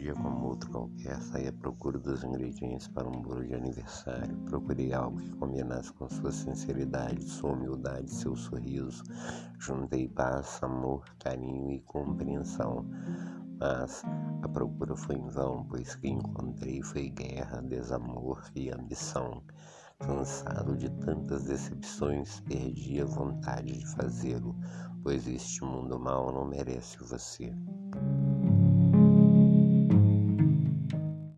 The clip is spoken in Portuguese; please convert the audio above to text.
dia como outro qualquer, saí à procura dos ingredientes para um bolo de aniversário. Procurei algo que combinasse com sua sinceridade, sua humildade, seu sorriso. Juntei paz, amor, carinho e compreensão. Mas a procura foi em vão, pois que encontrei foi guerra, desamor e ambição. Cansado de tantas decepções, perdi a vontade de fazê-lo, pois este mundo mal não merece você.